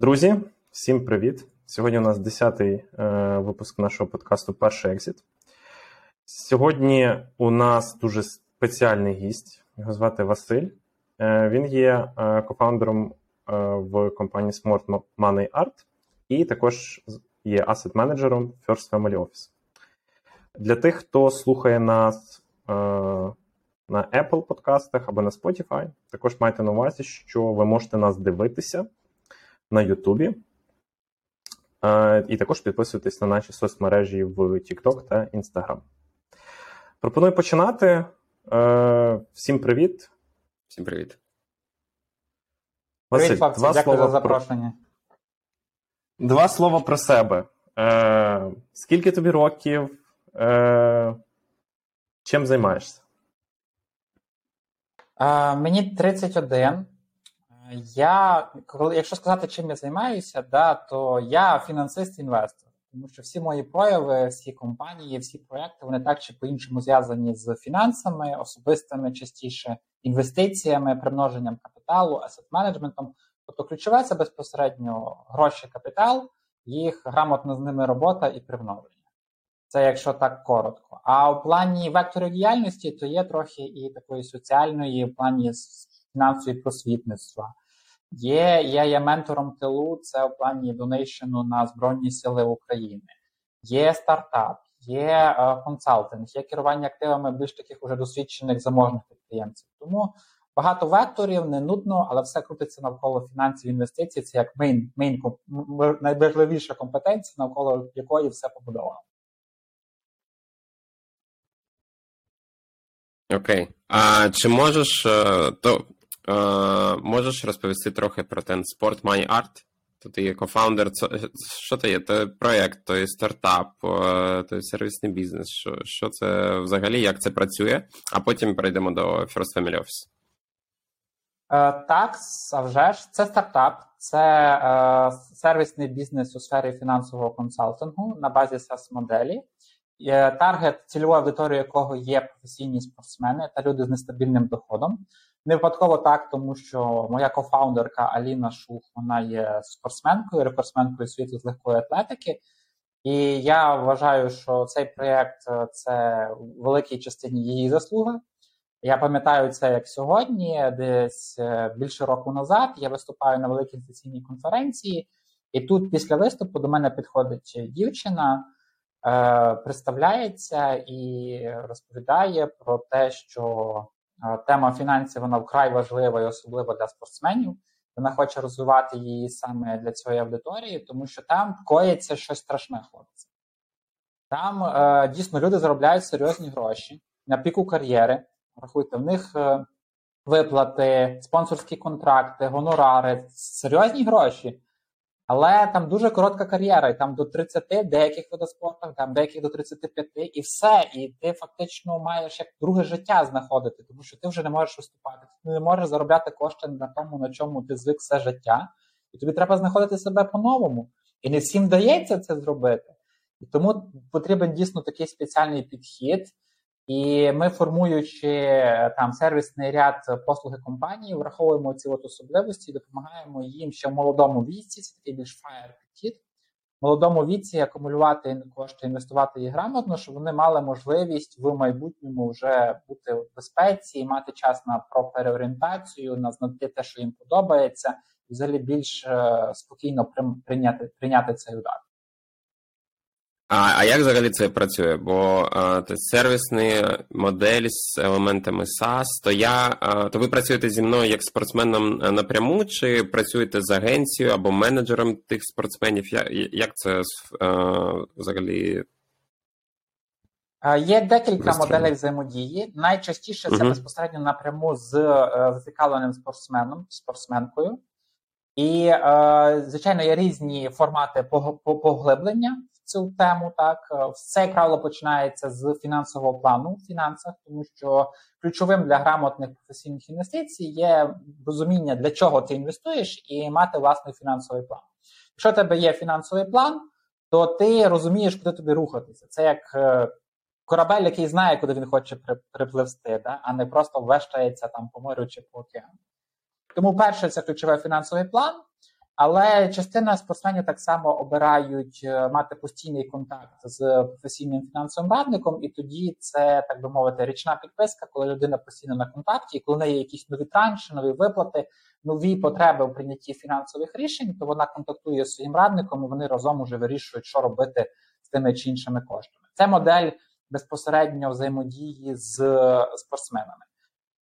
Друзі, всім привіт! Сьогодні у нас 10-й е, випуск нашого подкасту Перший екзит. Сьогодні у нас дуже спеціальний гість. Його звати Василь. Е, він є е, кофаундером е, в компанії Smart Money Art і також є асет-менеджером First Family Office. Для тих, хто слухає нас е, на Apple подкастах або на Spotify, також майте на увазі, що ви можете нас дивитися на Ютубі. І також підписуйтесь на наші соцмережі в TikTok та Instagram. Пропоную починати. Е, всім привіт. Всім привіт. Василь, привіт, два дякую слова за запрошення. Про... Два слова про себе. Е, Скільки тобі років? Е, Чим займаєшся? Е, мені 31. Я, коли, якщо сказати, чим я займаюся, да, то я фінансист-інвестор, тому що всі мої прояви, всі компанії, всі проекти вони так чи по-іншому зв'язані з фінансами, особистими, частіше інвестиціями, примноженням капіталу, асет-менеджментом. Тобто, ключове це безпосередньо гроші, капітал, їх грамотна з ними робота і примноження. Це якщо так коротко. А в плані векторів діяльності, то є трохи і такої соціальної, в плані фінансової просвітництва. Є, Я є ментором тилу, це в плані donation у на Збройні Сили України. Є стартап, є е, консалтинг, є керування активами більш таких уже досвідчених заможних підприємців. Тому багато векторів, не нудно, але все крутиться навколо фінансів інвестицій. Це як main, main найважливіша компетенція, навколо якої все побудовано. Окей. А чи можеш е, то Е, Можеш розповісти трохи про ten Sport Money Art? То ти є кофаундер. Що це є? Це проєкт, то є стартап, е, то є сервісний бізнес. Що що це взагалі, як це працює? А потім перейдемо до First Family Office. Е, так, а вже ж це стартап, це е, сервісний бізнес у сфері фінансового консалтингу на базі sas моделі Таргет цільової аудиторії якого є професійні спортсмени та люди з нестабільним доходом. Не випадково так, тому що моя кофаундерка Аліна Шух, вона є спортсменкою, рекордсменкою світу з легкої атлетики. І я вважаю, що цей проєкт е, це в великій частині її заслуга. Я пам'ятаю це як сьогодні, десь е, більше року назад. Я виступаю на великій інвестиційній конференції, і тут, після виступу, до мене підходить дівчина, е, представляється і розповідає про те, що Тема фінансів вона вкрай важлива і особливо для спортсменів. Вона хоче розвивати її саме для цієї аудиторії, тому що там коїться щось страшне, хлопці. Там е, дійсно люди заробляють серйозні гроші на піку кар'єри. Рахуйте, в них е, виплати, спонсорські контракти, гонорари, серйозні гроші. Але там дуже коротка кар'єра, і там до 30 деяких видах спорту, там деяких до 35, і все. І ти фактично маєш як друге життя знаходити, тому що ти вже не можеш виступати. Ти не можеш заробляти кошти на тому, на чому ти звик все життя, і тобі треба знаходити себе по-новому. І не всім вдається це зробити. І тому потрібен дійсно такий спеціальний підхід. І ми, формуючи е, там сервісний ряд послуги компанії, враховуємо ці от особливості і допомагаємо їм ще в молодому віці, це такий більш фаєр підхід, молодому віці акумулювати кошти, інвестувати їх грамотно, щоб вони мали можливість в майбутньому вже бути в безпеці, мати час на про переорієнтацію, на знайти те, що їм подобається, і взагалі більш е, спокійно прийняти, прийняти цей удар. А а як взагалі це працює? Бо а, то сервісні модель з елементами SaaS, то я а, то ви працюєте зі мною як спортсменом напряму, чи працюєте з агенцією або менеджером тих спортсменів? Я, як це а, взагалі? Є декілька моделей взаємодії. Найчастіше це uh безпосередньо напряму з е, зацікавленим спортсменом, спортсменкою. І, е, звичайно, є різні формати поглиблення цю тему. Так все як правило починається з фінансового плану в фінансах, тому що ключовим для грамотних професійних інвестицій є розуміння, для чого ти інвестуєш, і мати власний фінансовий план. Якщо у тебе є фінансовий план, то ти розумієш, куди тобі рухатися. Це як е, корабель, який знає, куди він хоче припливсти, да? а не просто ввещається там по морю чи по океану. Тому перше, це ключовий фінансовий план. Але частина спортсменів так само обирають е, мати постійний контакт з професійним фінансовим радником, і тоді це так би мовити річна підписка, коли людина постійно на контакті, коли в неї якісь нові транші, нові виплати, нові потреби в прийнятті фінансових рішень, то вона контактує з своїм радником, і вони разом уже вирішують, що робити з тими чи іншими коштами. Це модель безпосередньо взаємодії з спортсменами.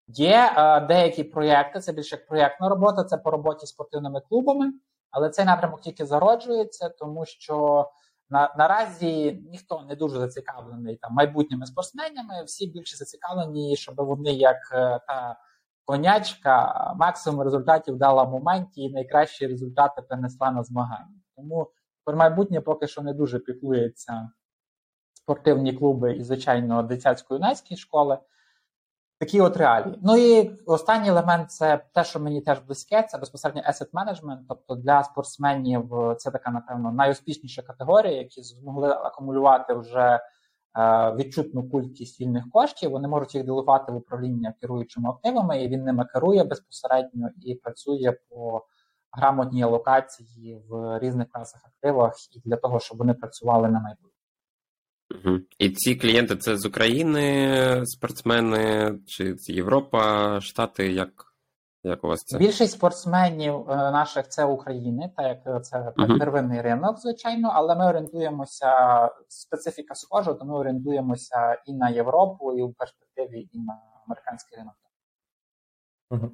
Є е, деякі проєкти, це більше як проєктна робота, це по роботі з спортивними клубами, але цей напрямок тільки зароджується, тому що на, наразі ніхто не дуже зацікавлений там майбутніми спортсменами. Всі більше зацікавлені, щоб вони як е, та конячка максимум результатів дала в моменті і найкращі результати принесла на змагання. Тому про майбутнє поки що не дуже піклується спортивні клуби і, звичайно, дитячо-юнацькі школи. Такі от реалії. Ну і останній елемент це те, що мені теж близьке, це безпосередньо asset management. Тобто для спортсменів це така, напевно, найуспішніша категорія, які змогли акумулювати вже е, відчутну кількість вільних коштів. Вони можуть їх делегувати в управління керуючими активами, і він ними керує безпосередньо і працює по грамотній алокації в різних класах активах і для того, щоб вони працювали на майбутнє. Угу. І ці клієнти це з України спортсмени, чи з Європа, Штати? Як як у вас це? Більшість спортсменів е, наших це України, так як це так, uh первинний ринок, звичайно, але ми орієнтуємося, специфіка схожа, то ми орієнтуємося і на Європу, і в перспективі, і на американський ринок.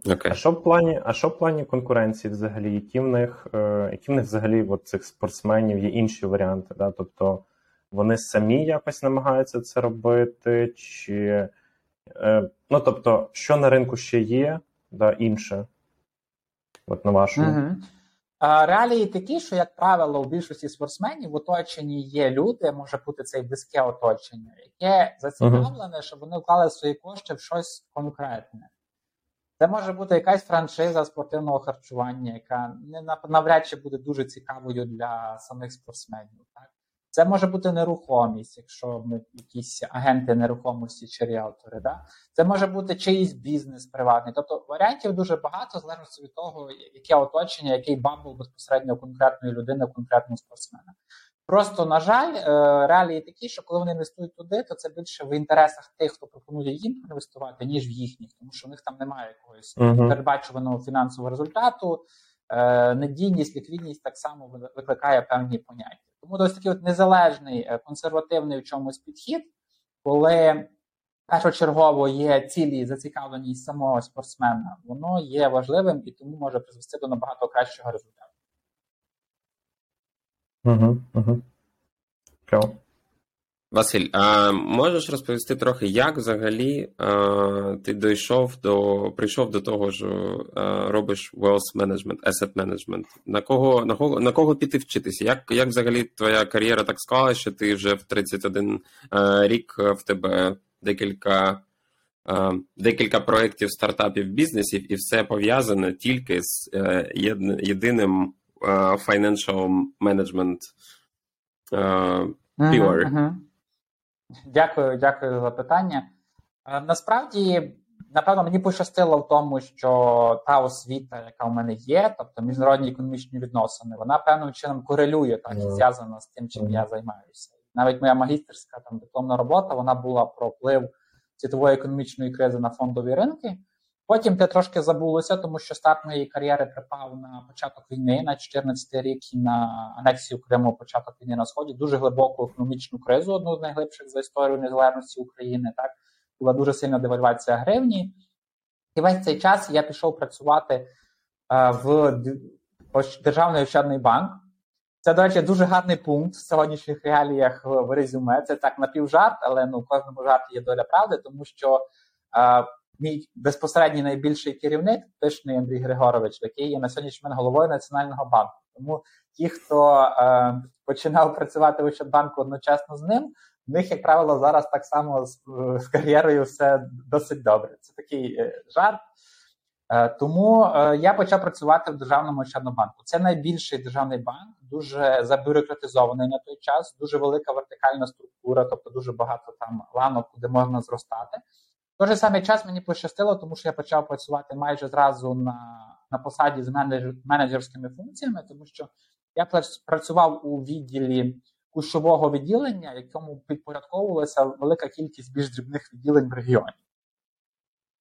Okay. А що в плані, а що в плані конкуренції взагалі? Які в них, е, які в них взагалі от цих спортсменів є інші варіанти? Да? Тобто вони самі якось намагаються це робити, чи е, ну тобто, що на ринку ще є, да, інше, от на вашому. Угу. Реалії такі, що, як правило, у більшості спортсменів в оточенні є люди, може бути це й близьке оточення, яке зацікавлене, uh щоб вони вклали свої кошти в щось конкретне. Це може бути якась франшиза спортивного харчування, яка не навряд чи буде дуже цікавою для самих спортсменів. Так? Це може бути нерухомість, якщо ми якісь агенти нерухомості чи ріалтори. Да? Це може бути чиїсь бізнес приватний. Тобто варіантів дуже багато, залежно від того, яке оточення, який бамбл безпосередньо конкретної людини, конкретного спортсмена. Просто, на жаль, е, реалії такі, що коли вони інвестують туди, то це більше в інтересах тих, хто пропонує їм інвестувати, ніж в їхніх, тому що в них там немає якогось uh-huh. передбачуваного фінансового результату. Е, надійність, ліквідність так само викликає певні поняття. Тому досить такий от незалежний е, консервативний в чомусь підхід, коли першочергово є цілі зацікавленість самого спортсмена, воно є важливим і тому може призвести до набагато кращого результату. Угу, угу. Василь, а можеш розповісти трохи, як взагалі а, ти дійшов до прийшов до того, що а, робиш wealth management, asset management? На кого на кого на кого піти вчитися? Як як взагалі твоя кар'єра так склала, що ти вже в 31 а, рік в тебе декілька декілька проєктів стартапів бізнесів, і все пов'язане тільки з е, єдиним financial management pure? Uh-huh, uh-huh. Дякую, дякую за питання. Е, насправді, напевно, мені пощастило в тому, що та освіта, яка в мене є, тобто міжнародні економічні відносини, вона певним чином корелює так і зв'язана з тим, чим я займаюся. Навіть моя магістерська там дипломна робота вона була про вплив світової економічної кризи на фондові ринки. Потім те трошки забулося, тому що старт моєї кар'єри припав на початок війни на 14 рік і на анексію Криму, початок війни на сході, дуже глибоку економічну кризу, одну з найглибших за історію незалежності України. Так була дуже сильна девальвація гривні, і весь цей час я пішов працювати е, в Державний ощадний банк. Це, до речі, дуже гарний пункт в сьогоднішніх реаліях в резюме. Це так напівжарт, але ну в кожному жарті є доля правди, тому що. Е, мій безпосередній найбільший керівник, пишний Андрій Григорович, який є на сьогоднішній момент головою Національного банку. Тому ті, хто е, починав працювати в Ощадбанку одночасно з ним, в них, як правило, зараз так само з, з кар'єрою все досить добре. Це такий е, жарт. Е, тому е, я почав працювати в державному Ощаднобанку. Це найбільший державний банк, дуже забюрократизований на той час, дуже велика вертикальна структура, тобто дуже багато там ланок, куди можна зростати той же самий час мені пощастило, тому що я почав працювати майже зразу на на посаді з менеджерськими функціями, тому що я працював у відділі кущового відділення, якому підпорядковувалася велика кількість більш дрібних відділень в регіоні.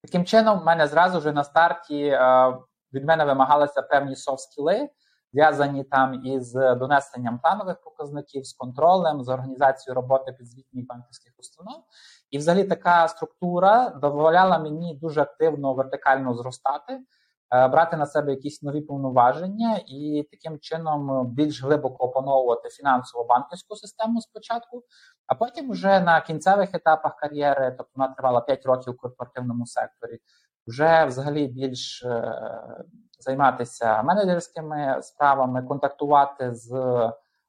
Таким чином, в мене зразу вже на старті е, від мене вимагалися певні софт-скіли, зв'язані там із донесенням планових показників, з контролем, з організацією роботи підзвітних банківських установ. І, взагалі, така структура дозволяла мені дуже активно вертикально зростати. Е, брати на себе якісь нові повноваження і таким чином більш глибоко опановувати фінансово банківську систему спочатку, а потім вже на кінцевих етапах кар'єри, тобто вона тривала 5 років в корпоративному секторі, вже взагалі більш е, займатися менеджерськими справами, контактувати з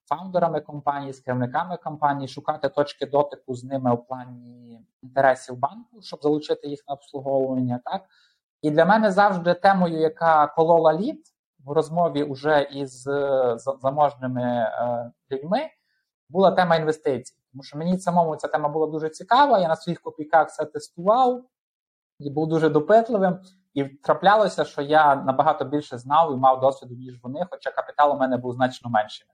фаундерами компанії, з керівниками компанії, шукати точки дотику з ними у плані інтересів банку, щоб залучити їх на обслуговування. так. І для мене завжди темою, яка колола лід в розмові уже із е, заможними е, людьми, була тема інвестицій. Тому що мені самому ця тема була дуже цікава. Я на своїх копійках все тестував і був дуже допитливим. І траплялося, що я набагато більше знав і мав досвіду, ніж вони, хоча капітал у мене був значно менший.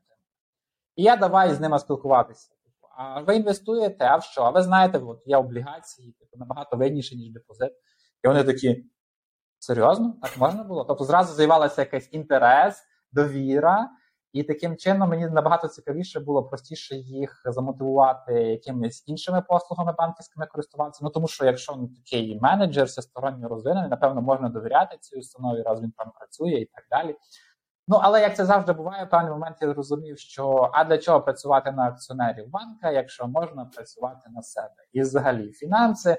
І я давай з ними спілкуватися. А ви інвестуєте, а в що? А ви знаєте, от є облігації, типу, набагато вигідніше, ніж депозит. І вони такі. Серйозно? Так можна було? Тобто зразу з'явилася якийсь інтерес, довіра, і таким чином мені набагато цікавіше було простіше їх замотивувати якимись іншими послугами банківськими користуватися. Ну тому що якщо ну, такий менеджер всесторонньо розвинений, напевно, можна довіряти цій установі, раз він там працює і так далі. Ну, але як це завжди буває, в певний момент я зрозумів, що а для чого працювати на акціонерів банка, якщо можна працювати на себе? І взагалі фінанси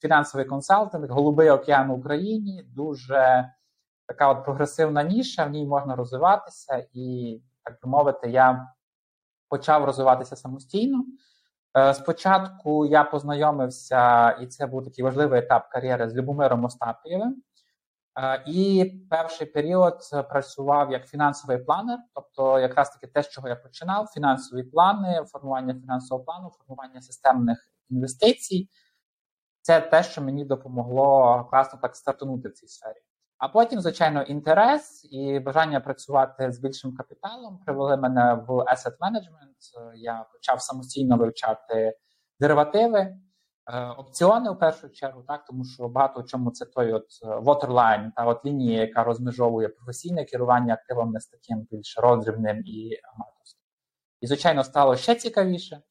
фінансовий консалтинг, голубий океан в Україні, дуже така от прогресивна ніша, в ній можна розвиватися, і, так би мовити, я почав розвиватися самостійно. Е, спочатку я познайомився, і це був такий важливий етап кар'єри з Любомиром Остапієвим. Е, і перший період працював як фінансовий планер, тобто якраз таки те, з чого я починав: фінансові плани, формування фінансового плану, формування системних інвестицій це те, що мені допомогло класно так стартанути в цій сфері. А потім, звичайно, інтерес і бажання працювати з більшим капіталом привели мене в asset management. Я почав самостійно вивчати деривативи, е, опціони в першу чергу, так тому що багато в чому це той от е, waterline, та от лінія, яка розмежовує професійне керування активами з таким більш роздрібним і аматорським. І, звичайно, стало ще цікавіше.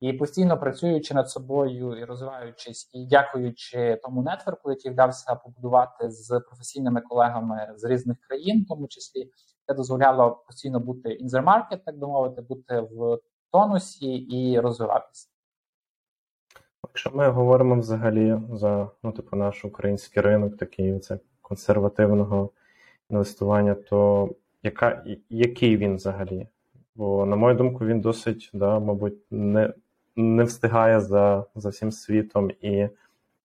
І постійно працюючи над собою і розвиваючись, і дякуючи тому нетворку, який вдався побудувати з професійними колегами з різних країн, в тому числі, це дозволяло постійно бути market, так би мовити, бути в тонусі і розвиватися. Якщо ми говоримо взагалі за ну, типу, наш український ринок, такий це консервативного інвестування, то яка, який він взагалі? Бо, на мою думку, він досить, да, мабуть, не не встигає за, за всім світом, і,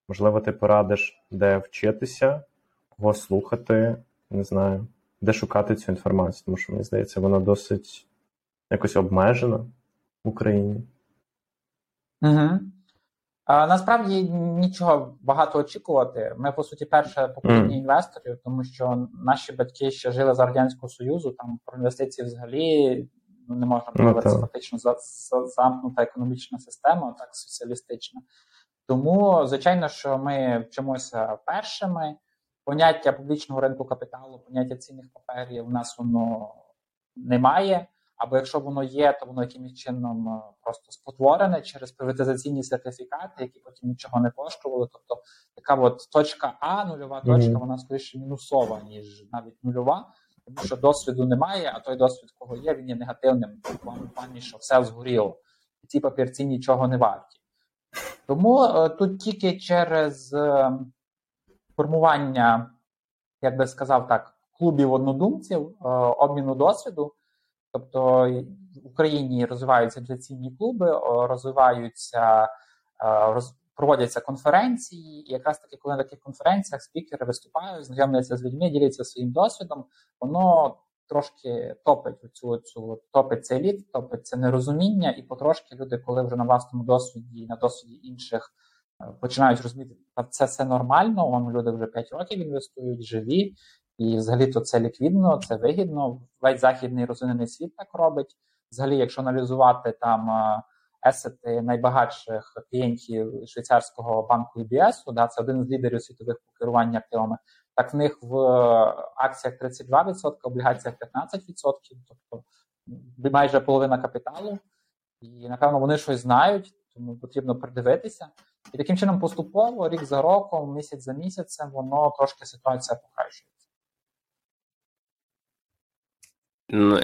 можливо, ти порадиш, де вчитися, кого слухати, не знаю, де шукати цю інформацію, тому що мені здається, вона досить якось обмежена в Україні. Угу. А, Насправді нічого багато очікувати. Ми, по суті, перше покоління mm. інвесторів, тому що наші батьки ще жили за Радянського Союзу, там про інвестиції взагалі ну, не можна говорити ну, фактично за, за, замкнута економічна система, так соціалістична. Тому, звичайно, що ми вчимося першими. Поняття публічного ринку капіталу, поняття цінних паперів у нас воно немає. Або якщо воно є, то воно якимось чином е, просто спотворене через приватизаційні сертифікати, які потім нічого не коштували. Тобто така от точка А, нульова точка, mm-hmm. вона скоріше мінусова, ніж навіть нульова тому що досвіду немає, а той досвід, кого є, він є негативним плані, що все згоріло, і ці папірці нічого не варті. Тому е, тут тільки через е, формування, як би сказав так, клубів однодумців, е, обміну досвіду. Тобто в Україні розвиваються інвестиційні клуби, розвиваються роз, проводяться конференції, і якраз таки, коли на таких конференціях спікери виступають, знайомляться з людьми, діляться своїм досвідом, воно трошки топить цю цю топить цей лід, топить це нерозуміння, і потрошки люди, коли вже на власному досвіді, на досвіді інших е, починають розуміти, що це все нормально. Вон люди вже 5 років інвестують, живі, І взагалі то це ліквідно, це вигідно. Весь західний розвинений світ так робить. Взагалі, якщо аналізувати там есети найбагатших клієнтів швейцарського банку UBS, да, це один з лідерів світових по керуванню активами. Так в них в акціях 32%, облігаціях 15%, тобто майже половина капіталу. І напевно вони щось знають, тому потрібно придивитися. І таким чином поступово, рік за роком, місяць за місяцем, воно трошки ситуація покращується.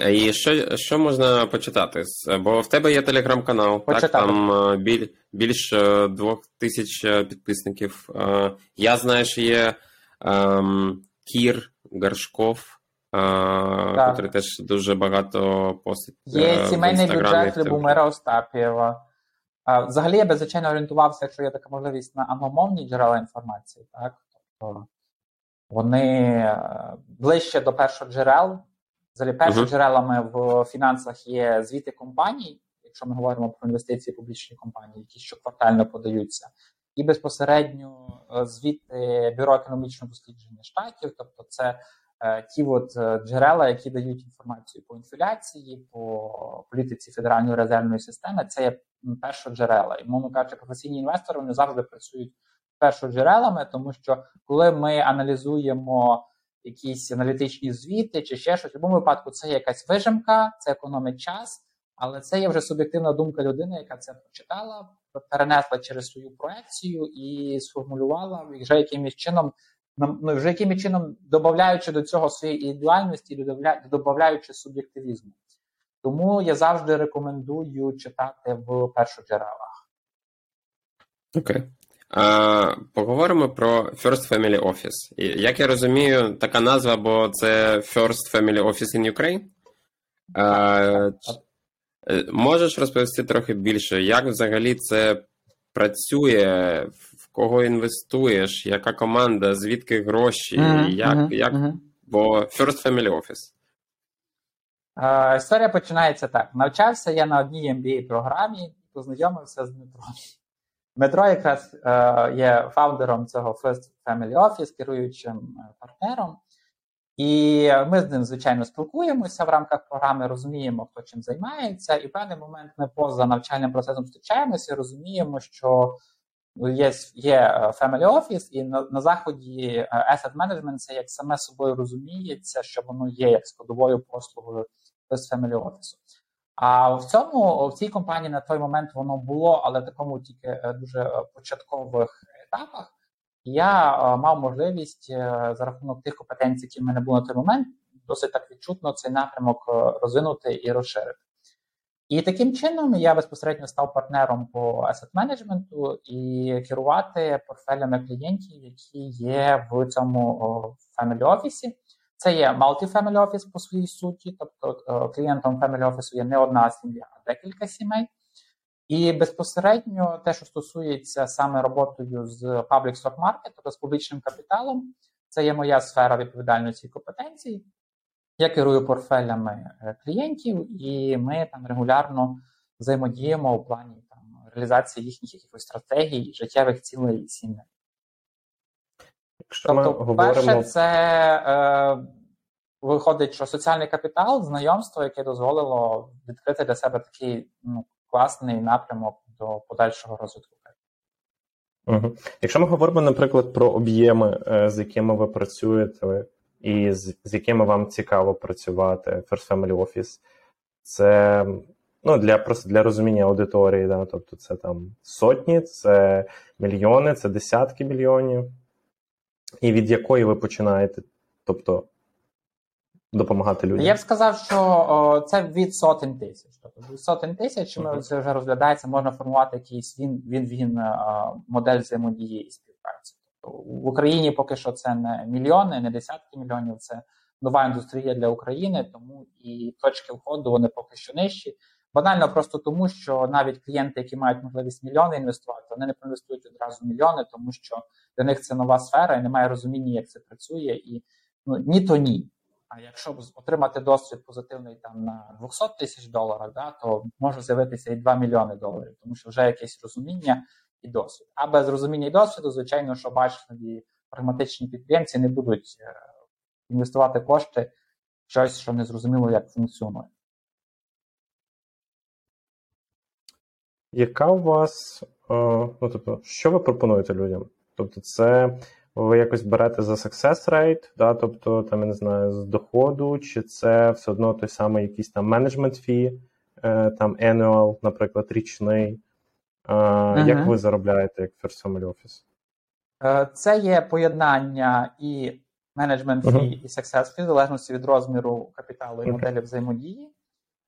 І що що можна почитати? Бо в тебе є телеграм-канал, так там біль, більше двох тисяч підписників. Я знаю, що є ем, Кір Горшков, який теж дуже багато постить. Є сімейний бюджет Любомира Остапєва. Взагалі я би, звичайно, орієнтувався, якщо є така можливість на англомовні джерела інформації, так? Тобто вони ближче до першого джерел. Взагалі, першими uh-huh. джерелами в фінансах є звіти компаній, якщо ми говоримо про інвестиції публічні компанії, які щоквартально подаються, і безпосередньо звіти бюро економічного дослідження штатів, тобто це е, ті от джерела, які дають інформацію по інфляції, по політиці федеральної резервної системи, це є першоджерела. І мовно кажучи, професійні інвестори вони завжди працюють першоджерелами, тому що коли ми аналізуємо якісь аналітичні звіти чи ще щось. В будь-якому випадку це якась вижимка, це економить час, але це є вже суб'єктивна думка людини, яка це прочитала, перенесла через свою проекцію і сформулювала вже якимось чином. Ну, вже яким чином додаючи до цього своєї індивідуальності, додаючи суб'єктивізму. Тому я завжди рекомендую читати в першоджерелах. Окей. Okay. Поговоримо про First Family Office. Як я розумію, така назва, бо це First Family Office in Ukraine. Можеш розповісти трохи більше, як взагалі це працює, в кого інвестуєш, яка команда, звідки гроші, mm-hmm, як, mm-hmm, як... Mm-hmm. бо First Family Office. Історія починається так. Навчався я на одній MBA програмі, познайомився з Дмитром. Дмитро якраз е, є фаундером цього First Family Office, керуючим е, партнером. І ми з ним, звичайно, спілкуємося в рамках програми, розуміємо, хто чим займається, і в певний момент ми поза навчальним процесом зустрічаємося, і розуміємо, що є є е, Family Office, і на, на заході Asset Management це як саме собою розуміється, що воно є як складовою послугою First Family Office. А в цьому в цій компанії на той момент воно було, але в такому тільки е, дуже е, початкових етапах. Я е, мав можливість за рахунок тих компетенцій, які в мене були на той момент, досить так відчутно цей напрямок розвинути і розширити. І таким чином я безпосередньо став партнером по asset менеджменту і керувати портфелями клієнтів, які є в цьому family офісі. Це є multi-family office по своїй суті, тобто е, клієнтом family office є не одна сім'я, а декілька сімей. І безпосередньо те, що стосується саме роботою з public stock market, тобто з публічним капіталом, це є моя сфера відповідальності і компетенцій. Я керую портфелями е, клієнтів, і ми там регулярно взаємодіємо у плані там реалізації їхніх якихось стратегій, життєвих цілей сімей. Якщо тобто, ми говоримо... перше, це е, виходить, що соціальний капітал, знайомство, яке дозволило відкрити для себе такий ну, класний напрямок до подальшого розвитку. Угу. Якщо ми говоримо, наприклад, про об'єми, е, з якими ви працюєте, і з, з якими вам цікаво працювати, First Family Office, це ну, для просто для розуміння аудиторії, да, тобто це там сотні, це мільйони, це десятки мільйонів і від якої ви починаєте, тобто допомагати людям? Я б сказав, що о, це від сотень тисяч. Тобто від сотень тисяч ми uh-huh. це вже розглядається, можна формувати якийсь він він він модель взаємодії і співпраці. Тобто в Україні поки що це не мільйони, не десятки мільйонів. Це нова індустрія для України, тому і точки входу вони поки що нижчі. Банально просто тому, що навіть клієнти, які мають можливість мільйони інвестувати, вони не проінвестують одразу мільйони, тому що для них це нова сфера і немає розуміння, як це працює, і ну ні, то ні. А якщо отримати досвід позитивний там на 200 тисяч доларів, да, то може з'явитися і 2 мільйони доларів, тому що вже якесь розуміння і досвід. А без розуміння і досвіду, звичайно, що бачливі прагматичні підприємці не будуть е, інвестувати кошти в щось, що не зрозуміло, як функціонує. Яка у вас, е, ну тобто, що ви пропонуєте людям? Тобто, це ви якось берете за success rate, да, тобто, там, я не знаю, з доходу, чи це все одно той самий якийсь там management fee, е, там annual, наприклад, річний. Uh, Як ви заробляєте як First Family Office? Е, це є поєднання і management fee, uh-huh. і success fee, в залежності від розміру капіталу і okay. моделі взаємодії.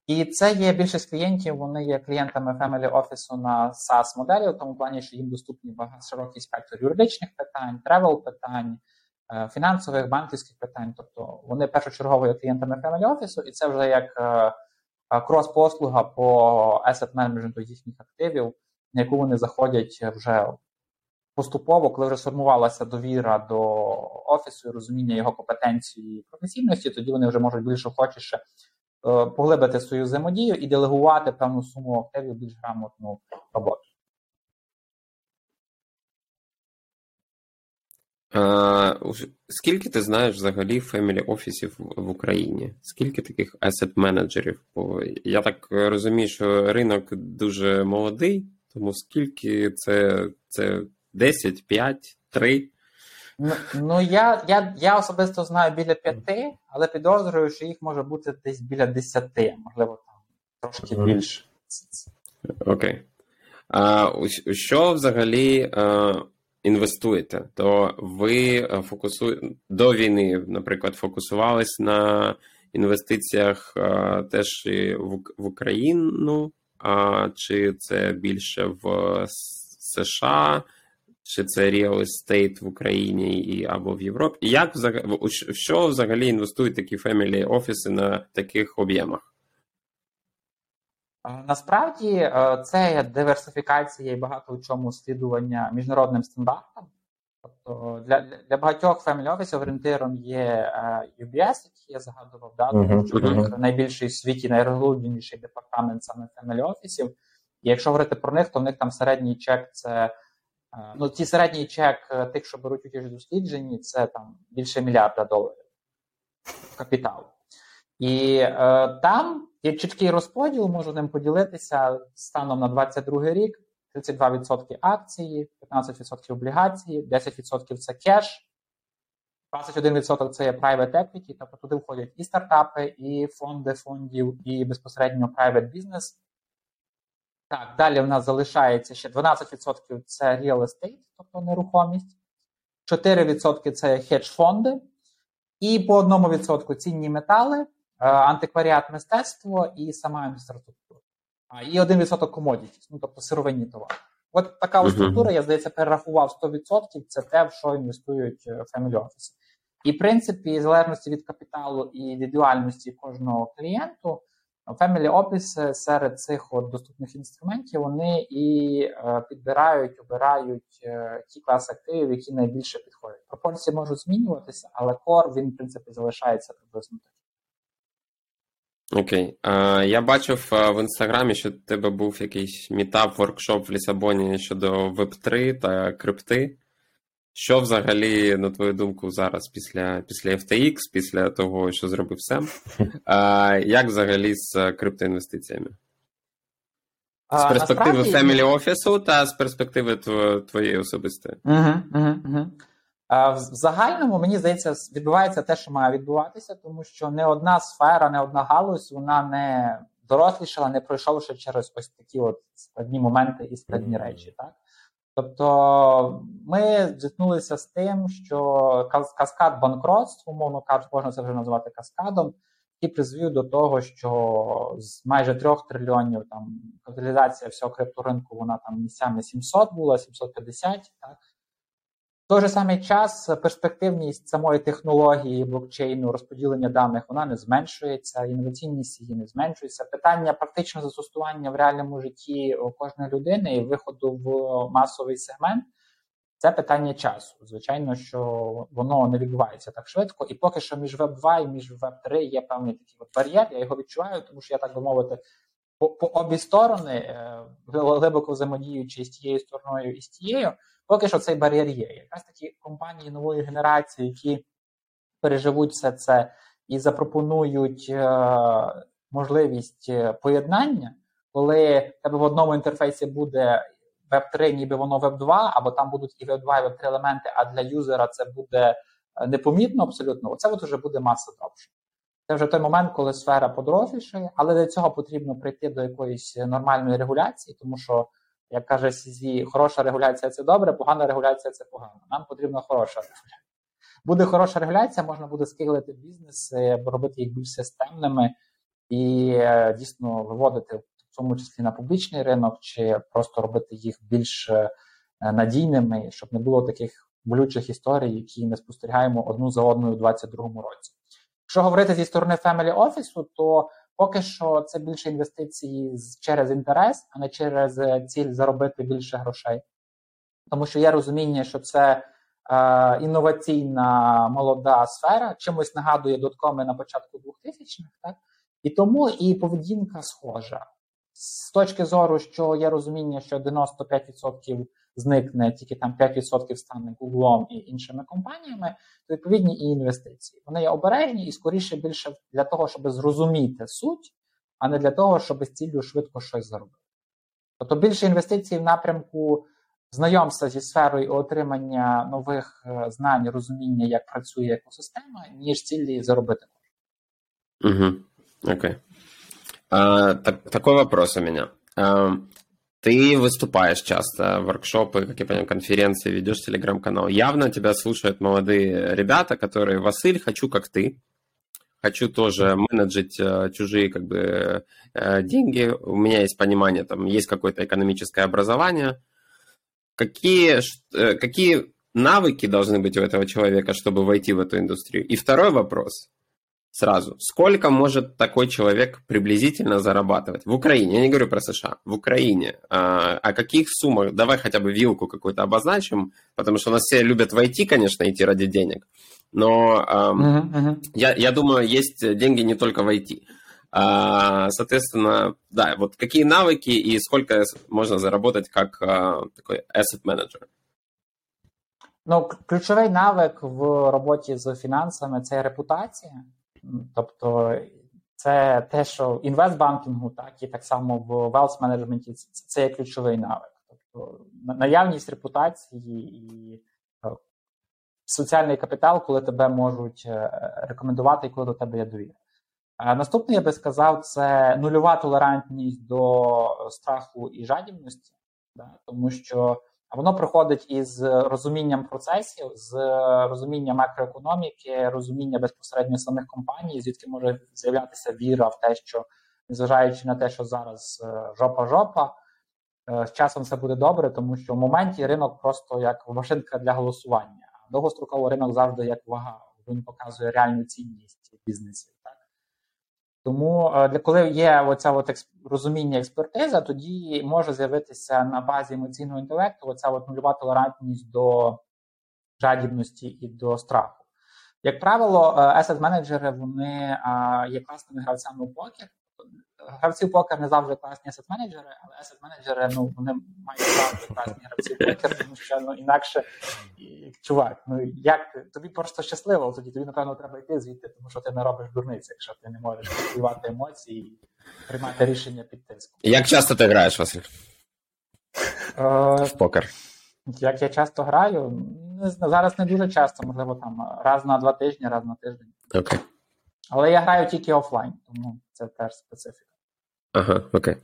І це є більшість клієнтів, вони є клієнтами Family Office на SaaS моделі, в тому плані, що їм доступні багато широкий спектр юридичних питань, travel питань, е, фінансових, банківських питань. Тобто вони першочергово є клієнтами Family Office, і це вже як крос-послуга по asset менеджменту їхніх активів на яку вони заходять вже поступово, коли вже сформувалася довіра до офісу і розуміння його компетенції і професійності, тоді вони вже можуть більш охочіше е, поглибити свою взаємодію і делегувати певну суму активів більш грамотну роботу. А, Скільки ти знаєш взагалі фемілі офісів в Україні? Скільки таких асет менеджерів? Я так розумію, що ринок дуже молодий. Тому скільки це це 10, 5, 3? Ну, ну я я, я особисто знаю біля 5, але підозрюю, що їх може бути десь біля 10, можливо, там трошки mm. більше. Окей. А у що взагалі а, інвестуєте? То ви фокусуєте до війни, наприклад, фокусувались на інвестиціях а, теж в, в Україну а чи це більше в США, чи це real estate в Україні і або в Європі? Як в що взагалі інвестують такі family офіси на таких об'ємах? Насправді е, це диверсифікація і багато в чому слідування міжнародним стандартам. Тобто для для багатьох family офісів орієнтиром є е, UBS, який я згадував, да, тому що uh-huh. найбільший в світі найрозлюбленіший департамент саме family офісів. І якщо говорити про них, то в них там середній чек це е, ну ці середній чек е, тих, що беруть участь у дослідженні, це там більше мільярда доларів капіталу. І е, там є чіткий розподіл, можу ним поділитися станом на 22 рік. 32% акції, 15% облігації, 10% це кеш, 21% це є private equity, тобто туди входять і стартапи, і фонди фондів, і безпосередньо private business. Так, далі в нас залишається ще 12% це real estate, тобто нерухомість, 4% це хедж-фонди, і по 1% цінні метали, е, антикваріат мистецтво і сама інфраструктура і 1% commodities, ну тобто сировинні товари. От така ось структура, я здається, перерахував 100%, це те, в що інвестують е, family office. І в принципі, в залежності від капіталу і індивідуальності кожного клієнту, family office серед цих от доступних інструментів вони і е, підбирають, обирають е, ті класи активів, які найбільше підходять. Пропорції можуть змінюватися, але кор він в принципі залишається приблизно таким. Окей. А, Я бачив в інстаграмі, що в тебе був якийсь мітап, воркшоп в Лісабоні щодо Web3 та крипти. Що взагалі, на твою думку, зараз після після FTX, після того, що зробив Сем? А, Як взагалі з криптоінвестиціями? З перспективи Насправді... Family Office та з перспективи твоєї особистої? Угу, угу, угу. В загальному мені здається, відбувається те, що має відбуватися, тому що не одна сфера, не одна галузь, вона не дорослішала, не пройшовши через ось такі от складні моменти і складні речі. Так? Тобто ми зіткнулися з тим, що каскад банкротств, умовно кажучи, можна це вже назвати каскадом, і призвів до того, що з майже трьох трильйонів там капіталізація всього крипторинку, вона там місцями 700 була, 750, так той же самий час перспективність самої технології блокчейну, розподілення даних, вона не зменшується, інноваційність її не зменшується. Питання практичного застосування в реальному житті кожної людини і виходу в масовий сегмент це питання часу. Звичайно, що воно не відбувається так швидко, і поки що між Web 2 і між Web 3 є певний такий от бар'єр. Я його відчуваю, тому що я так би мовити. По, по обі сторони, е, глибоко взаємодіючи з тією стороною і з тією, Поки що цей бар'єр є. Якраз такі компанії нової генерації, які переживуть все це і запропонують е, можливість е, поєднання, коли тебе в одному інтерфейсі буде Web3, ніби воно Web2, або там будуть і Web2, і Web3 елементи, а для юзера це буде е, непомітно абсолютно. Оце от вже буде маса adoption. Це вже той момент, коли сфера подорослішає, але для цього потрібно прийти до якоїсь нормальної регуляції, тому що, як каже CZ, хороша регуляція це добре, погана регуляція це погано. Нам потрібна хороша регуляція. Буде хороша регуляція, можна буде скейлити бізнеси, робити їх більш системними і е, дійсно виводити в тому числі на публічний ринок, чи просто робити їх більш е, надійними, щоб не було таких болючих історій, які ми спостерігаємо одну за одною у 2022 році. Якщо говорити зі сторони Family Office, то поки що це більше інвестиції через інтерес, а не через е, ціль заробити більше грошей. Тому що є розуміння, що це е, інноваційна молода сфера, чимось нагадує доткоми на початку 2000-х, так? І тому і поведінка схожа. З точки зору, що є розуміння, що 95% зникне, тільки там 5% стане Гуглом і іншими компаніями, то відповідні і інвестиції. Вони є обережні і скоріше більше для того, щоб зрозуміти суть, а не для того, щоб з ціллю швидко щось заробити. Тобто більше інвестицій в напрямку знайомства зі сферою і отримання нових е, знань, розуміння, як працює екосистема, ніж цілі заробити. Угу. Окей. А, так, такой вопрос у меня. А, ты выступаешь часто, воркшопы, как я понял, конференции, ведешь телеграм-канал. Явно тебя слушают молодые ребята, которые, Василь, хочу как ты, хочу тоже менеджить э, чужие как бы э, деньги, у меня есть понимание, там есть какое-то экономическое образование. Какие, э, какие навыки должны быть у этого человека, чтобы войти в эту индустрию? И второй вопрос – сразу. Сколько может такой человек приблизительно зарабатывать? В Украине, я не говорю про США, в Украине. А, о каких суммах? Давай хотя бы вилку какую-то обозначим, потому что у нас все любят войти, конечно, идти ради денег. Но эм, uh-huh, uh-huh. Я, я думаю, есть деньги не только в IT. А, соответственно, да, вот какие навыки и сколько можно заработать как а, такой asset manager? Ну, ключовий навик в роботі з фінансами це репутація. Тобто це те, що в інвестбанкінгу, так і так само в wealth менеджменті це є ключовий навик. Тобто наявність репутації і е, соціальний капітал, коли тебе можуть е, рекомендувати і коли до тебе є довіра. Наступний, я би сказав, це нульова толерантність до страху і жадібності, да, тому що воно приходить із розумінням процесів, з розумінням макроекономіки, розуміння безпосередньо самих компаній, звідки може з'являтися віра в те, що незважаючи на те, що зараз жопа-жопа, е, з часом все буде добре, тому що в моменті ринок просто як машинка для голосування. Довгостроковий ринок завжди як вага, він показує реальну цінність бізнесів. Тому е, для коли є оця от розуміння експертиза, тоді може з'явитися на базі емоційного інтелекту оця от нульова толерантність до жадібності і до страху. Як правило, asset менеджери вони є класними гравцями у покер, гравці покер не завжди класні асет менеджери, але асет менеджери ну вони мають завжди класні гравці покер, тому що ну інакше чувак, ну як тобі просто щасливо, тоді тобі напевно треба йти звідти, тому що ти не робиш дурниці, якщо ти не можеш контролювати емоції і приймати рішення під тиском. Як часто ти граєш, Василь? Е, В покер? Як я часто граю, не зараз не дуже часто, можливо, там раз на два тижні, раз на тиждень. Окей. Okay. Але я граю тільки офлайн, тому це теж специфіка. Ага, окей.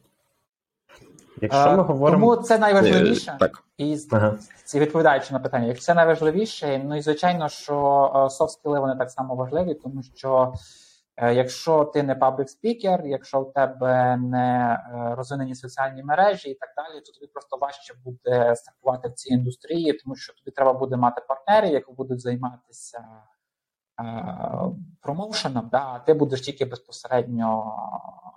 Якщо ми говоримо... Тому це найважливіше, так. і ага. відповідаючи на питання, якщо це найважливіше, ну і звичайно, що софт-скіли вони так само важливі, тому що е, якщо ти не паблік спікер, якщо в тебе не е, розвинені соціальні мережі і так далі, то тобі просто важче буде стартувати в цій індустрії, тому що тобі треба буде мати партнерів, які будуть займатися промоушеном, да, а ти будеш тільки безпосередньо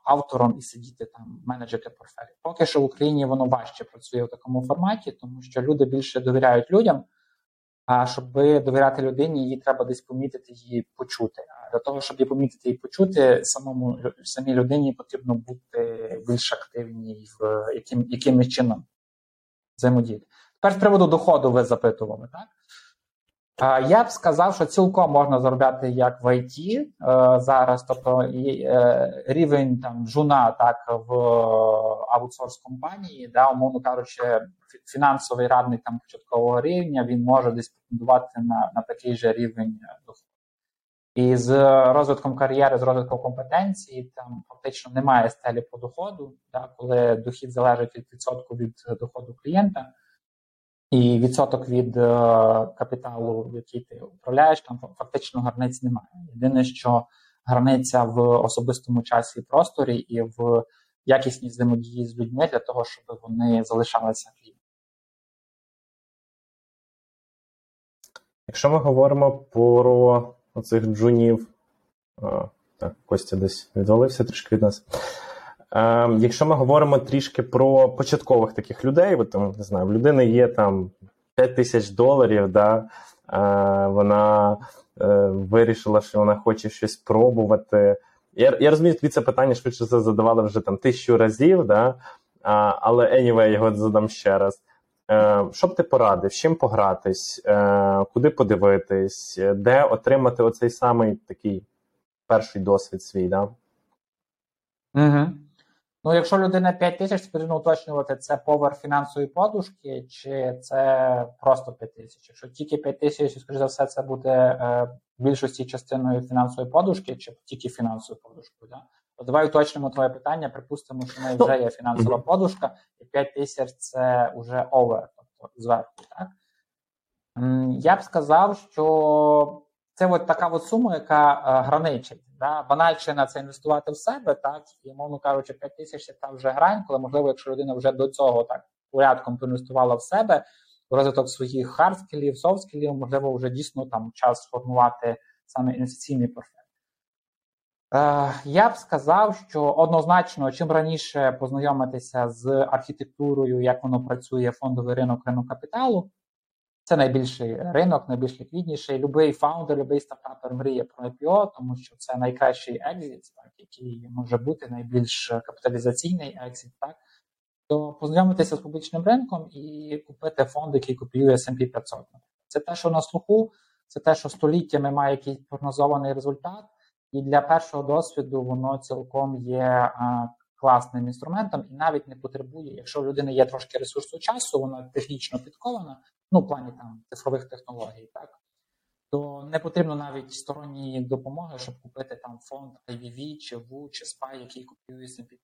автором і сидіти там, менеджерити портфелі. Поки що в Україні воно важче працює в такому форматі, тому що люди більше довіряють людям. А щоб довіряти людині, її треба десь помітити її почути. А для того, щоб її помітити і почути, самому самій людині потрібно бути більш активній в яким, якимось чином взаємодіяти. Тепер з приводу доходу ви запитували, так? Е, я б сказав, що цілком можна заробляти як в IT е, зараз, тобто е, рівень там джуна, так в аутсорс компанії, да, умовно кажучи, фінансовий радник там початкового рівня, він може десь претендувати на на такий же рівень доходу. І з розвитком кар'єри, з розвитком компетенції, там фактично немає стелі по доходу, да, коли дохід залежить від відсотку від доходу клієнта. І відсоток від е, капіталу, який ти управляєш, там фактично границь немає. Єдине, що границя в особистому часі і просторі, і в якісній взаємодії з людьми для того, щоб вони залишалися клієнтами. Якщо ми говоримо про оцих джунів, так, Костя десь відвалився трішки від нас. Е, Якщо ми говоримо трішки про початкових таких людей, от, не знаю, в людини є там 5 тисяч доларів, да, е, вона е, вирішила, що вона хоче щось спробувати. Я я розумію, тобі це питання швидше це задавали вже там тисячу разів, да, але anyway, його задам ще раз. Е, Що б ти порадив, з чим погратись, куди подивитись, де отримати оцей самий такий перший досвід свій, да? Угу. Ну, якщо людина 5 тисяч, потрібно уточнювати, це повер фінансової подушки, чи це просто 5 тисяч. Якщо тільки 5 тисяч, скоріш за все, це буде е, більшості частиною фінансової подушки, чи тільки фінансовою подушкою. Да? То давай уточнимо твоє питання. Припустимо, що в неї вже є фінансова подушка, і 5 тисяч це вже овер, тобто зверху. Так? Я б сказав, що це от така от сума, яка е, граничить. Да? Банальше на це інвестувати в себе, так і мовно кажучи, 5 тисяч це там вже грань, коли можливо, якщо людина вже до цього так порядком поінвестувала в себе, в розвиток своїх хардскілів, софтскілів, можливо, вже дійсно там час сформувати саме інвестиційний портфель. Е, я б сказав, що однозначно, чим раніше познайомитися з архітектурою, як воно працює фондовий ринок ринок капіталу, це найбільший ринок, найбільш ліквідніший. Любий фаундер, любий стартапер мріє про IPO, тому що це найкращий екзит, так, який може бути найбільш капіталізаційний екзит, так. То познайомитися з публічним ринком і купити фонд, який копіює S&P 500. Це те, що на слуху, це те, що століттями має якийсь прогнозований результат, і для першого досвіду воно цілком є класним інструментом і навіть не потребує, якщо в людини є трошки ресурсу часу, вона технічно підкована, ну в плані там цифрових технологій, так то не потрібно навіть сторонньої допомоги, щоб купити там фонд IVV, чи WU, чи SPY, який купує S&P 500.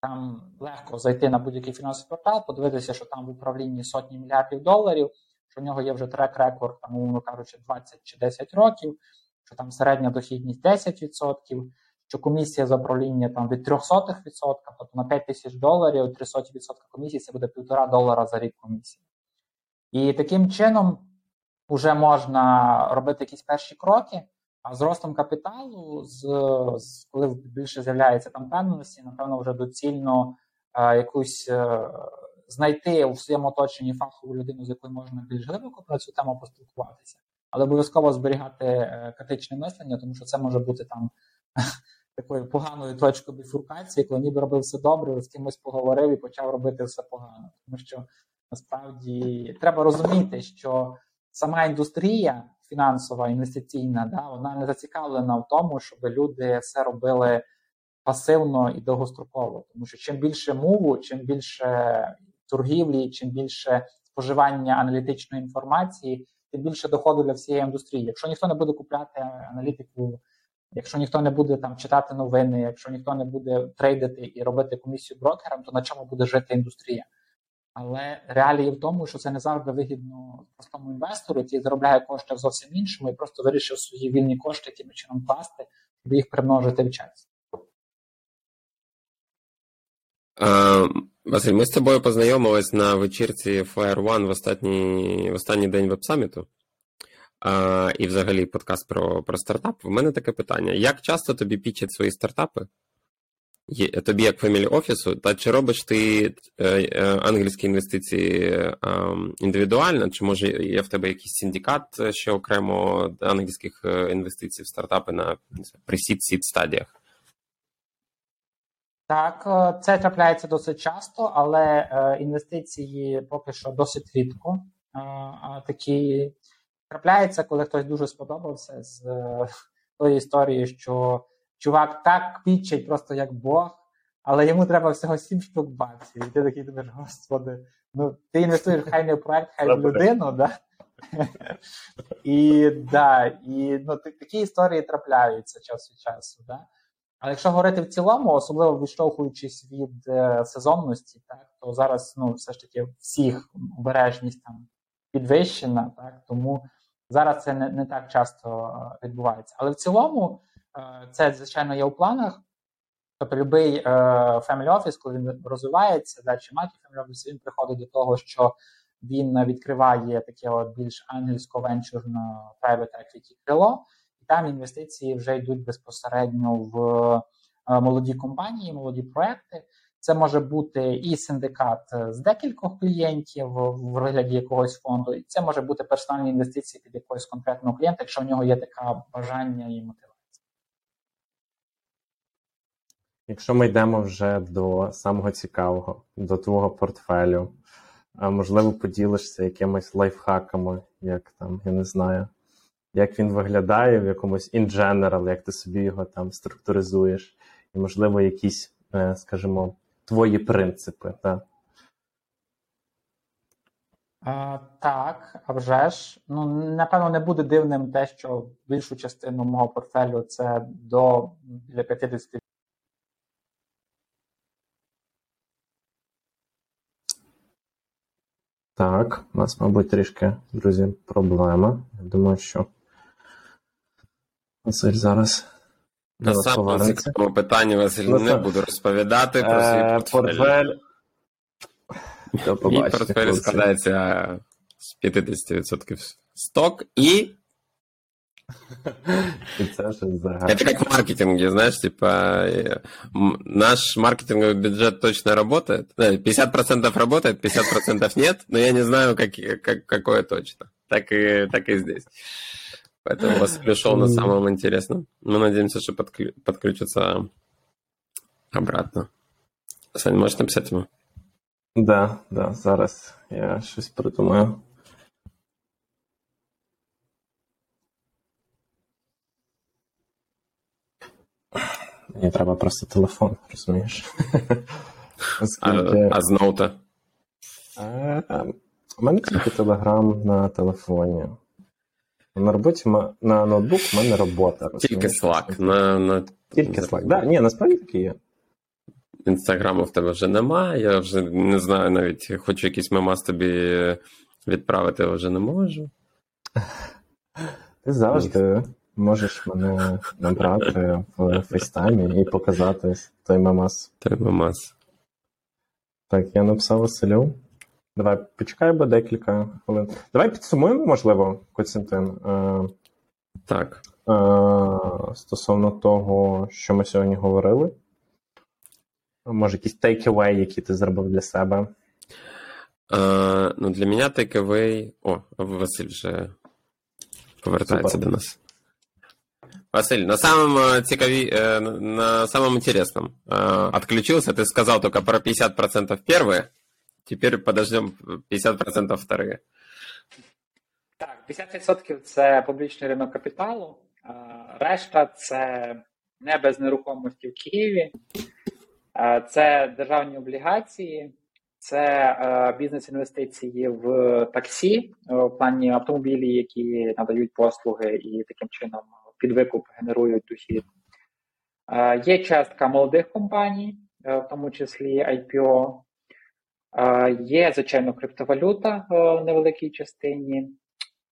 Там легко зайти на будь-який фінансовий портал, подивитися, що там в управлінні сотні мільярдів доларів, що в нього є вже трек-рекорд, там, умовно кажучи, 20 чи 10 років, що там середня дохідність 10%, що комісія за правління там від 0,03%, тобто на 5 тисяч доларів 300% комісії це буде 1,5 долара за рік комісії. І таким чином вже можна робити якісь перші кроки, а з ростом капіталу, з, з коли більше з'являється там певності, напевно, вже доцільно е, якусь е, знайти у своєму оточенні фахову людину, з якою можна більш глибоко про цю тему поспілкуватися, але обов'язково зберігати е, критичне мислення, тому що це може бути там такою поганою точкою біфуркації, коли ніби робив все добре, з кимось поговорив і почав робити все погано. Тому що насправді треба розуміти, що сама індустрія фінансова, інвестиційна, да, вона не зацікавлена в тому, щоб люди все робили пасивно і довгостроково. Тому що чим більше мову, чим більше торгівлі, чим більше споживання аналітичної інформації, тим більше доходу для всієї індустрії. Якщо ніхто не буде купляти аналітику Якщо ніхто не буде там читати новини, якщо ніхто не буде трейдити і робити комісію брокерам, то на чому буде жити індустрія? Але реалії в тому, що це не завжди вигідно простому інвестору, який заробляє кошти в зовсім іншому, і просто вирішив свої вільні кошти яким чином класти, щоб їх примножити в час. Василь, ми з тобою познайомились на вечірці Fire One в останній в останній день веб-саміту і взагалі подкаст про про стартап. У мене таке питання: як часто тобі пічать свої стартапи? Тобі як фемілі офісу, та чи робиш ти е, е, англійські інвестиції е, індивідуально, чи може є в тебе якийсь синдикат ще окремо англійських е, інвестицій в стартапи на пресід сід стадіях? Так, е, це трапляється досить часто, але е, інвестиції поки що досить рідко. Такі трапляється, коли хтось дуже сподобався з е, тої історії, що чувак так пічить просто як Бог, але йому треба всього 7 штук баксів. І ти такий думаєш, господи, ну ти інвестуєш хай не в проект, хай в людину, да? І да, і ну, такі історії трапляються час від часу. Да? Але якщо говорити в цілому, особливо відштовхуючись від е, сезонності, так то зараз ну все ж таки всіх обережність там підвищена, так тому зараз це не, не так часто е, відбувається. Але в цілому е, це звичайно є у планах. Тобто будь-який е, family office, коли він розвивається, далі мати family office, він приходить до того, що він відкриває таке от більш ангельсько-венчурне private equity крило, і там інвестиції вже йдуть безпосередньо в е, молоді компанії, молоді проекти. Це може бути і синдикат з декількох клієнтів в вигляді якогось фонду, і це може бути персональні інвестиції під якогось конкретного клієнта, якщо в нього є таке бажання і мотивація. Якщо ми йдемо вже до самого цікавого, до твого портфелю, можливо, поділишся якимись лайфхаками, як там, я не знаю, як він виглядає в якомусь in general, як ти собі його там структуризуєш, і, можливо, якісь, е, скажімо, твої принципи. Так? А, так, а вже ж. Ну, напевно, не буде дивним те, що більшу частину мого портфелю це до біля 50 Так, у нас, мабуть, трішки, друзі, проблема. Я думаю, що Василь зараз. до На нас самому повернеться. цікавому питанні Василь Ну, не так. буду розповідати про свій Е, портфель. портфель. До Мій побачення, портфель хлопці. складається з 50% сток і І це вже взагалі. Это как в маркетинге, знаешь, типа э, м, наш маркетинговый бюджет точно работает. Да, 50% работает, 50% нет, но я не знаю, как, как, какое точно. Так и, так и здесь. Поэтому вас пришел на самом интересном. Мы надеемся, что подклю- подключится обратно. Сань, можешь написать ему? Да, да, зараз я щось придумаю. Мені треба просто телефон, розумієш? А, Оскільки а с ноута? Е, у мене тільки телеграм на телефоні. На роботі на ноутбук у мене робота. Тільки? Slack. На, на... Тільки Slack. Да, ні, насправді таки є. Інстаграму в тебе вже немає, я вже не знаю, навіть хочу якийсь мемас тобі відправити, але вже не можу. Ти завжди можеш мене набрати в FaceTime і і показати той мемас. Той мемас. Так, я написав Василю. Давай почекай бо декілька хвилин. Давай підсумуємо, можливо, Костянтин, е, Так. е, стосовно того, що ми сьогодні говорили. Може, якісь take-away, які ти зробив для себе. Е, ну, для мене takeaway... О, Василь вже повертається Супер. до нас. Василь, на самом э, цікаві, э, на самом интересном э, отключился. Ты сказал только про 50% первые. Теперь подождем 50% вторые. Так, 50% це публічний ринок капіталу, решта це не без нерухомості в Києві, це державні облігації, це бізнес-інвестиції в таксі, в плані автомобілі, які надають послуги і таким чином під викуп генерують дохід. Є частка молодих компаній, в тому числі IPO. Є, звичайно, криптовалюта е, в невеликій частині.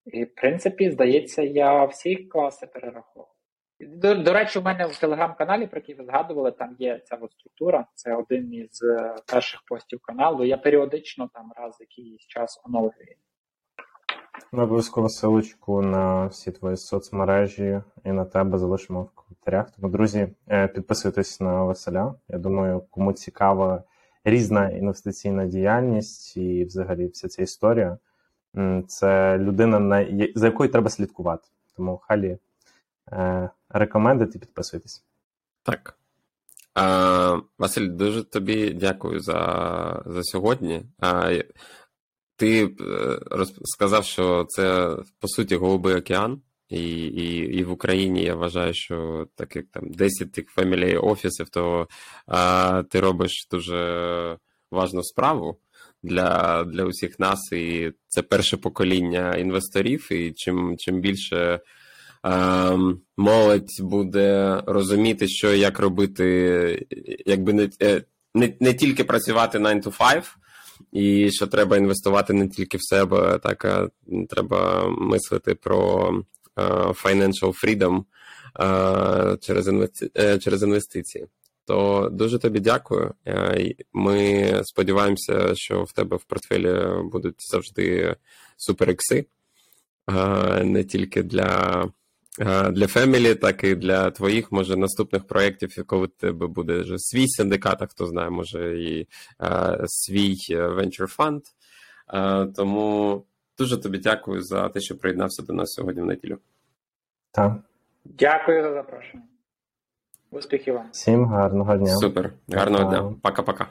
І, в принципі, здається, я всі класи перерахував. До, до речі, у мене в телеграм-каналі, про який ви згадували, там є ця от структура. Це один із е, перших постів каналу. Я періодично там раз якийсь час оновлюю. Обов'язково силочку на всі твої соцмережі і на тебе залишимо в коментарях. Тому, друзі, е, підписуйтесь на Василя. Я думаю, кому цікава різна інвестиційна діяльність і взагалі вся ця історія. Це людина, на за якою треба слідкувати. Тому халі е, рекомендуйте, підписуйтесь. Так. А, Василь, дуже тобі дякую за, за сьогодні. А, ти е, роз- сказав, що це по суті голубий океан, і, і, і в Україні я вважаю, що так як там 10 тих family офісів, то а, ти робиш дуже важну справу для, для усіх нас, і це перше покоління інвесторів. І чим, чим більше ем, молодь буде розуміти, що як робити, якби не, е, не, не тільки працювати 9 to 5, і що треба інвестувати не тільки в себе, так а треба мислити про financial freedom е, через, інвести... е, через інвестиції. То дуже тобі дякую. Е, Ми сподіваємося, що в тебе в портфелі будуть завжди суперекси, е, не тільки для, е, для Family, так і для твоїх, може, наступних проєктів, коли в тебе буде вже свій синдикат, а хто знає, може, і е, свій е, venture. Е, Тому дуже тобі дякую за те, що приєднався до нас сьогодні в неділю. Так. Дякую за запрошення. Успіхів вам. Всім гарного дня. Супер, гарного Па-па. дня. Пока-пока.